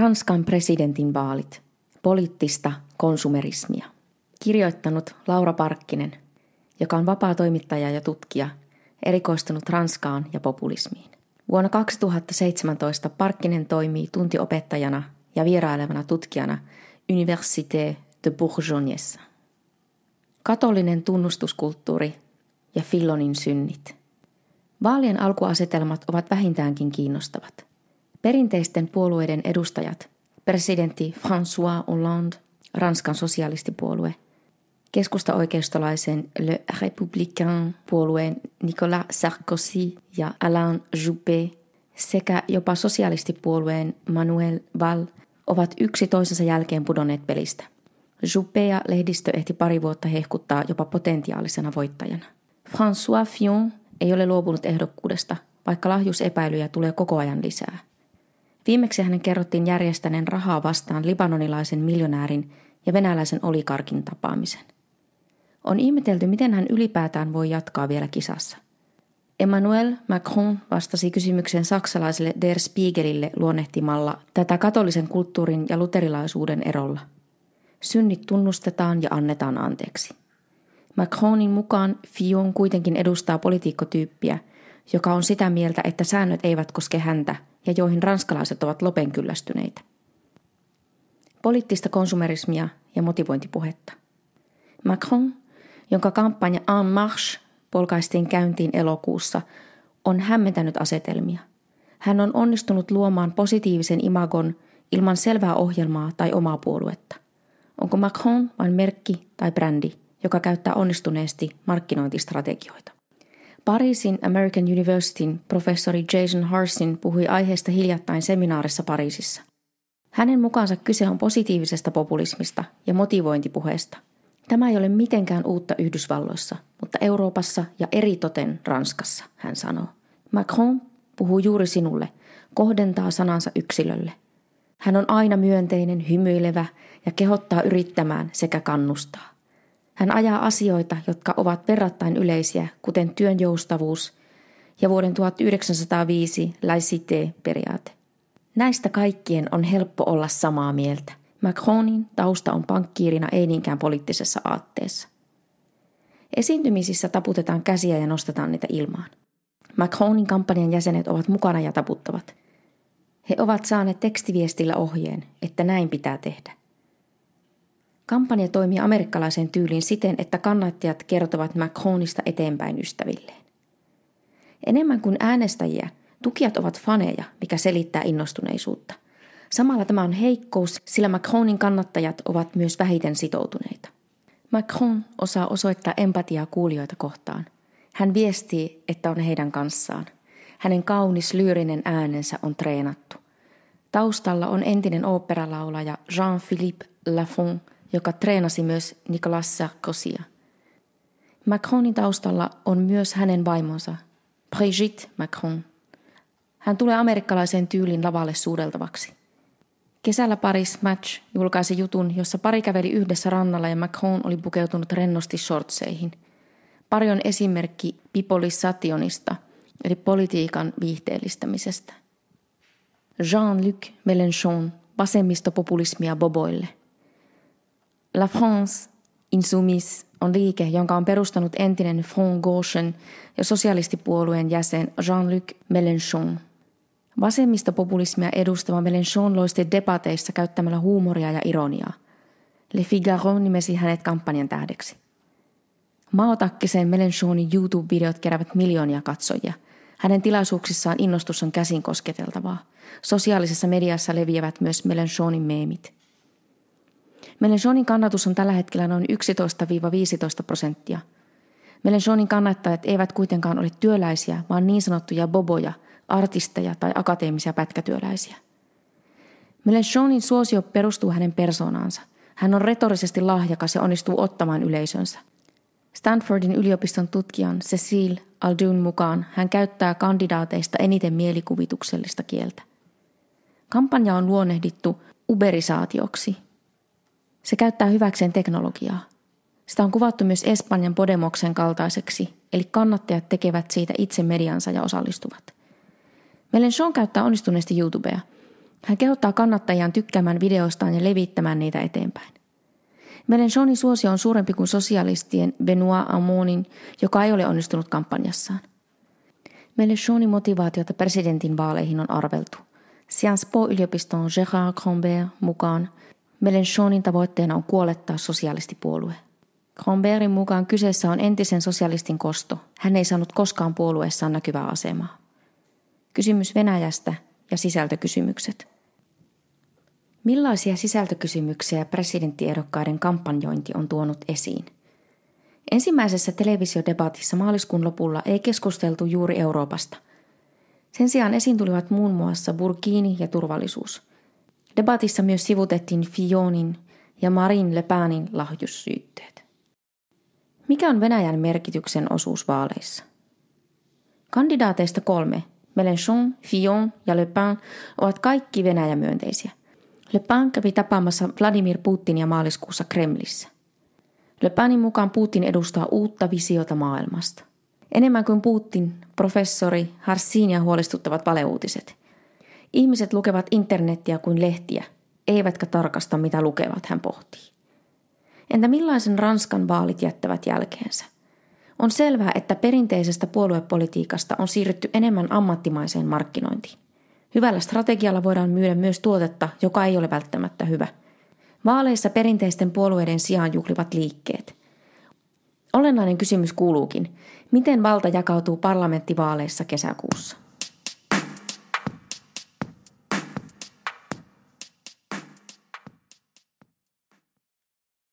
Ranskan presidentin vaalit. Poliittista konsumerismia. Kirjoittanut Laura Parkkinen, joka on vapaa toimittaja ja tutkija, erikoistunut Ranskaan ja populismiin. Vuonna 2017 Parkkinen toimii tuntiopettajana ja vierailevana tutkijana Université de Bourgognessa. Katolinen tunnustuskulttuuri ja Fillonin synnit. Vaalien alkuasetelmat ovat vähintäänkin kiinnostavat. Perinteisten puolueiden edustajat, presidentti François Hollande, Ranskan sosialistipuolue, keskusta-oikeistolaisen Le Républicain puolueen Nicolas Sarkozy ja Alain Juppé sekä jopa sosialistipuolueen Manuel Val ovat yksi toisensa jälkeen pudonneet pelistä. Juppé lehdistö ehti pari vuotta hehkuttaa jopa potentiaalisena voittajana. François Fillon ei ole luopunut ehdokkuudesta, vaikka lahjusepäilyjä tulee koko ajan lisää. Viimeksi hänen kerrottiin järjestäneen rahaa vastaan libanonilaisen miljonäärin ja venäläisen olikarkin tapaamisen. On ihmetelty, miten hän ylipäätään voi jatkaa vielä kisassa. Emmanuel Macron vastasi kysymykseen saksalaiselle Der Spiegelille luonnehtimalla tätä katolisen kulttuurin ja luterilaisuuden erolla. Synnit tunnustetaan ja annetaan anteeksi. Macronin mukaan Fillon kuitenkin edustaa politiikkotyyppiä, joka on sitä mieltä, että säännöt eivät koske häntä ja joihin ranskalaiset ovat lopen kyllästyneitä. Poliittista konsumerismia ja motivointipuhetta. Macron, jonka kampanja En Marche polkaistiin käyntiin elokuussa, on hämmentänyt asetelmia. Hän on onnistunut luomaan positiivisen imagon ilman selvää ohjelmaa tai omaa puoluetta. Onko Macron vain merkki tai brändi, joka käyttää onnistuneesti markkinointistrategioita? Pariisin American Universityn professori Jason Harsin puhui aiheesta hiljattain seminaarissa Pariisissa. Hänen mukaansa kyse on positiivisesta populismista ja motivointipuheesta. Tämä ei ole mitenkään uutta Yhdysvalloissa, mutta Euroopassa ja eritoten Ranskassa, hän sanoo. Macron puhuu juuri sinulle, kohdentaa sanansa yksilölle. Hän on aina myönteinen, hymyilevä ja kehottaa yrittämään sekä kannustaa. Hän ajaa asioita, jotka ovat verrattain yleisiä, kuten työn joustavuus ja vuoden 1905 laicité-periaate. Näistä kaikkien on helppo olla samaa mieltä. Macronin tausta on pankkiirina ei niinkään poliittisessa aatteessa. Esiintymisissä taputetaan käsiä ja nostetaan niitä ilmaan. Macronin kampanjan jäsenet ovat mukana ja taputtavat. He ovat saaneet tekstiviestillä ohjeen, että näin pitää tehdä. Kampanja toimii amerikkalaisen tyyliin siten, että kannattajat kertovat Macronista eteenpäin ystävilleen. Enemmän kuin äänestäjiä, tukijat ovat faneja, mikä selittää innostuneisuutta. Samalla tämä on heikkous, sillä Macronin kannattajat ovat myös vähiten sitoutuneita. Macron osaa osoittaa empatiaa kuulijoita kohtaan. Hän viestii, että on heidän kanssaan. Hänen kaunis lyyrinen äänensä on treenattu. Taustalla on entinen oopperalaulaja Jean-Philippe Lafont, joka treenasi myös Nicolas Sarkozya. Macronin taustalla on myös hänen vaimonsa, Brigitte Macron. Hän tulee amerikkalaiseen tyylin lavalle suudeltavaksi. Kesällä Paris Match julkaisi jutun, jossa pari käveli yhdessä rannalla ja Macron oli pukeutunut rennosti shortseihin. Pari on esimerkki pipolisationista, eli politiikan viihteellistämisestä. Jean-Luc Mélenchon, vasemmistopopulismia boboille – La France Insoumise on liike, jonka on perustanut entinen Front Gauchen ja sosialistipuolueen jäsen Jean-Luc Mélenchon. Vasemmistopopulismia edustava Mélenchon loisti debateissa käyttämällä huumoria ja ironiaa. Le Figaro nimesi hänet kampanjan tähdeksi. Maotakkisen Mélenchonin YouTube-videot keräävät miljoonia katsojia. Hänen tilaisuuksissaan innostus on käsin kosketeltavaa. Sosiaalisessa mediassa leviävät myös Mélenchonin meemit – Melenchonin kannatus on tällä hetkellä noin 11-15 prosenttia. Melenchonin kannattajat eivät kuitenkaan ole työläisiä, vaan niin sanottuja boboja, artisteja tai akateemisia pätkätyöläisiä. Melenchonin suosio perustuu hänen persoonaansa. Hän on retorisesti lahjakas ja onnistuu ottamaan yleisönsä. Stanfordin yliopiston tutkijan Cecile Aldun mukaan hän käyttää kandidaateista eniten mielikuvituksellista kieltä. Kampanja on luonnehdittu uberisaatioksi – se käyttää hyväkseen teknologiaa. Sitä on kuvattu myös Espanjan Podemoksen kaltaiseksi, eli kannattajat tekevät siitä itse mediansa ja osallistuvat. Melenchon käyttää onnistuneesti YouTubea. Hän kehottaa kannattajiaan tykkäämään videoistaan ja levittämään niitä eteenpäin. Mélenchonin suosio on suurempi kuin sosialistien Benoit Amonin, joka ei ole onnistunut kampanjassaan. Mélenchonin motivaatiota presidentin vaaleihin on arveltu. Sciences Po-yliopiston Gérard Crombert mukaan Mélenchonin tavoitteena on kuolettaa sosialistipuolue. Crombertin mukaan kyseessä on entisen sosialistin kosto. Hän ei saanut koskaan puolueessaan näkyvää asemaa. Kysymys Venäjästä ja sisältökysymykset. Millaisia sisältökysymyksiä presidenttiehdokkaiden kampanjointi on tuonut esiin? Ensimmäisessä televisiodebatissa maaliskuun lopulla ei keskusteltu juuri Euroopasta. Sen sijaan esiin tulivat muun muassa Burkini ja turvallisuus. Debatissa myös sivutettiin Fionin ja Marin Le Penin lahjussyytteet. Mikä on Venäjän merkityksen osuus vaaleissa? Kandidaateista kolme, Mélenchon, Fillon ja Le Pen, ovat kaikki Venäjä-myönteisiä. Le Pen kävi tapaamassa Vladimir Putinia maaliskuussa Kremlissä. Le Penin mukaan Putin edustaa uutta visiota maailmasta. Enemmän kuin Putin, professori Harsinia huolestuttavat valeuutiset. Ihmiset lukevat internettiä kuin lehtiä, eivätkä tarkasta mitä lukevat, hän pohtii. Entä millaisen Ranskan vaalit jättävät jälkeensä? On selvää, että perinteisestä puoluepolitiikasta on siirrytty enemmän ammattimaiseen markkinointiin. Hyvällä strategialla voidaan myydä myös tuotetta, joka ei ole välttämättä hyvä. Vaaleissa perinteisten puolueiden sijaan juhlivat liikkeet. Olennainen kysymys kuuluukin, miten valta jakautuu parlamenttivaaleissa kesäkuussa?